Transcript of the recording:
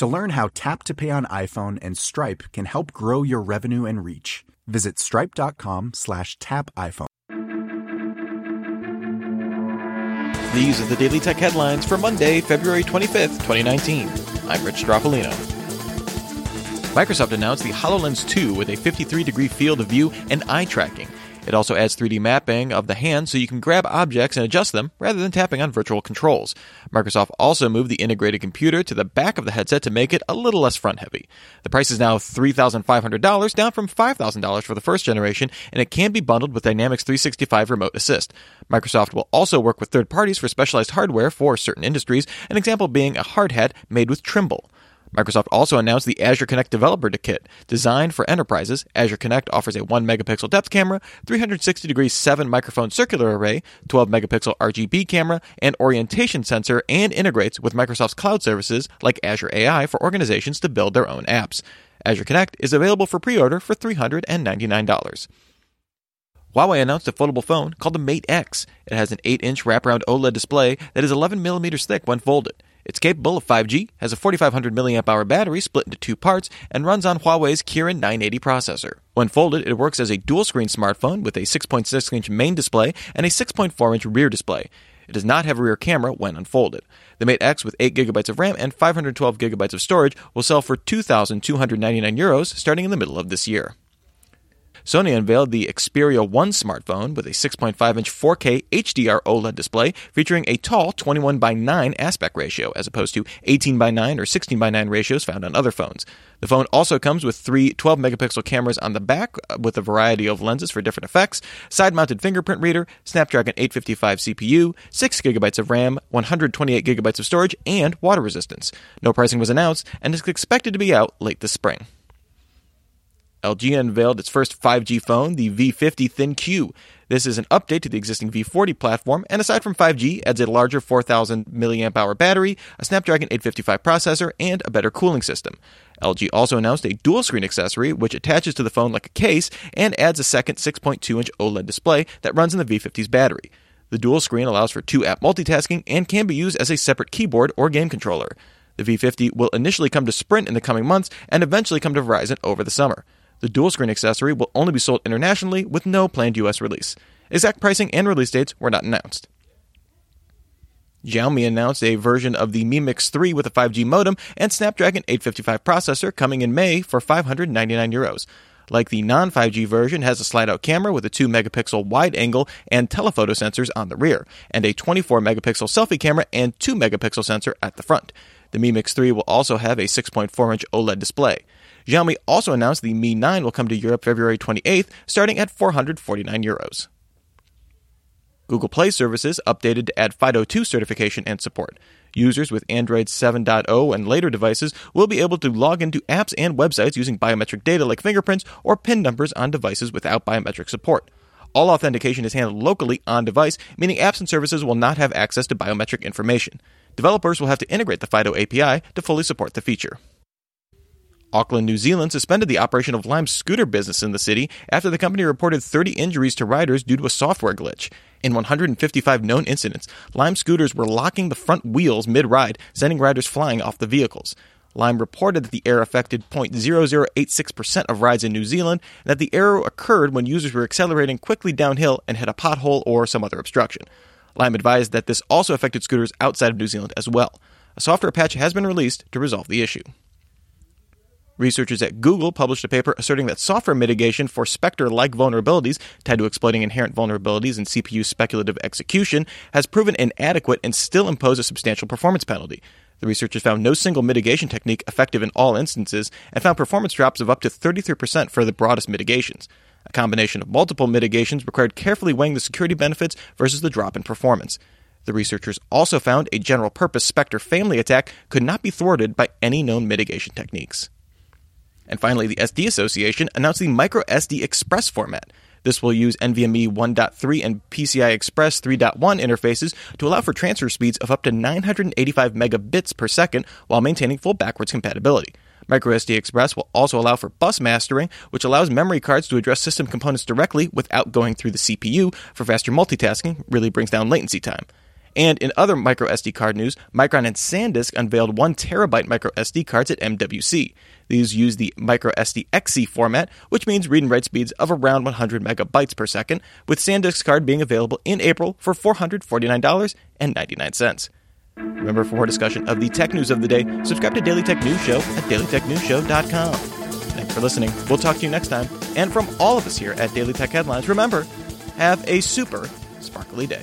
To learn how Tap to Pay on iPhone and Stripe can help grow your revenue and reach, visit stripe.com slash tap iPhone. These are the Daily Tech headlines for Monday, February 25th, 2019. I'm Rich Stroffolino. Microsoft announced the HoloLens 2 with a 53 degree field of view and eye tracking. It also adds 3D mapping of the hand so you can grab objects and adjust them rather than tapping on virtual controls. Microsoft also moved the integrated computer to the back of the headset to make it a little less front heavy. The price is now $3,500, down from $5,000 for the first generation, and it can be bundled with Dynamics 365 Remote Assist. Microsoft will also work with third parties for specialized hardware for certain industries, an example being a hard hat made with Trimble. Microsoft also announced the Azure Kinect Developer Kit. Designed for enterprises, Azure Kinect offers a 1 megapixel depth camera, 360 degree 7 microphone circular array, 12 megapixel RGB camera, and orientation sensor, and integrates with Microsoft's cloud services like Azure AI for organizations to build their own apps. Azure Kinect is available for pre order for $399. Huawei announced a foldable phone called the Mate X. It has an 8 inch wraparound OLED display that is 11 millimeters thick when folded. It's capable of 5G, has a 4500 mAh battery split into two parts, and runs on Huawei's Kirin 980 processor. When folded, it works as a dual screen smartphone with a 6.6 inch main display and a 6.4 inch rear display. It does not have a rear camera when unfolded. The Mate X with 8 GB of RAM and 512 GB of storage will sell for 2,299 euros starting in the middle of this year. Sony unveiled the Xperia 1 smartphone with a 6.5 inch 4K HDR OLED display featuring a tall 21 by 9 aspect ratio as opposed to 18 by 9 or 16 by 9 ratios found on other phones. The phone also comes with three 12 megapixel cameras on the back with a variety of lenses for different effects, side mounted fingerprint reader, Snapdragon 855 CPU, 6 gigabytes of RAM, 128 gigabytes of storage, and water resistance. No pricing was announced and is expected to be out late this spring. LG unveiled its first 5G phone, the V50 ThinQ. This is an update to the existing V40 platform, and aside from 5G, adds a larger 4000 mAh battery, a Snapdragon 855 processor, and a better cooling system. LG also announced a dual screen accessory which attaches to the phone like a case and adds a second 6.2 inch OLED display that runs in the V50's battery. The dual screen allows for two app multitasking and can be used as a separate keyboard or game controller. The V50 will initially come to Sprint in the coming months and eventually come to Verizon over the summer. The dual screen accessory will only be sold internationally with no planned US release. Exact pricing and release dates were not announced. Xiaomi announced a version of the Mi Mix 3 with a 5G modem and Snapdragon 855 processor coming in May for 599 euros. Like the non 5G version, has a slide out camera with a 2 megapixel wide angle and telephoto sensors on the rear, and a 24 megapixel selfie camera and 2 megapixel sensor at the front. The Mi Mix 3 will also have a 6.4 inch OLED display. Xiaomi also announced the Mi 9 will come to Europe February 28th, starting at 449 euros. Google Play services updated to add FIDO2 certification and support. Users with Android 7.0 and later devices will be able to log into apps and websites using biometric data like fingerprints or PIN numbers on devices without biometric support. All authentication is handled locally on device, meaning apps and services will not have access to biometric information. Developers will have to integrate the FIDO API to fully support the feature. Auckland, New Zealand suspended the operation of Lime's scooter business in the city after the company reported 30 injuries to riders due to a software glitch. In 155 known incidents, Lime scooters were locking the front wheels mid ride, sending riders flying off the vehicles. Lime reported that the error affected 0.0086% of rides in New Zealand, and that the error occurred when users were accelerating quickly downhill and hit a pothole or some other obstruction. Lime advised that this also affected scooters outside of New Zealand as well. A software patch has been released to resolve the issue. Researchers at Google published a paper asserting that software mitigation for Spectre like vulnerabilities tied to exploiting inherent vulnerabilities in CPU speculative execution has proven inadequate and still impose a substantial performance penalty. The researchers found no single mitigation technique effective in all instances and found performance drops of up to 33% for the broadest mitigations. A combination of multiple mitigations required carefully weighing the security benefits versus the drop in performance. The researchers also found a general purpose Spectre family attack could not be thwarted by any known mitigation techniques. And finally, the SD Association announced the microSD Express format. This will use NVMe 1.3 and PCI Express 3.1 interfaces to allow for transfer speeds of up to 985 megabits per second while maintaining full backwards compatibility. MicroSD Express will also allow for bus mastering, which allows memory cards to address system components directly without going through the CPU for faster multitasking, really brings down latency time. And in other microSD card news, Micron and SanDisk unveiled 1 terabyte microSD cards at MWC. These use the microSD XC format, which means read and write speeds of around 100 megabytes per second, with SanDisk's card being available in April for $449.99. Remember, for more discussion of the tech news of the day, subscribe to Daily Tech News Show at dailytechnewsshow.com. Thanks for listening. We'll talk to you next time. And from all of us here at Daily Tech Headlines, remember, have a super sparkly day.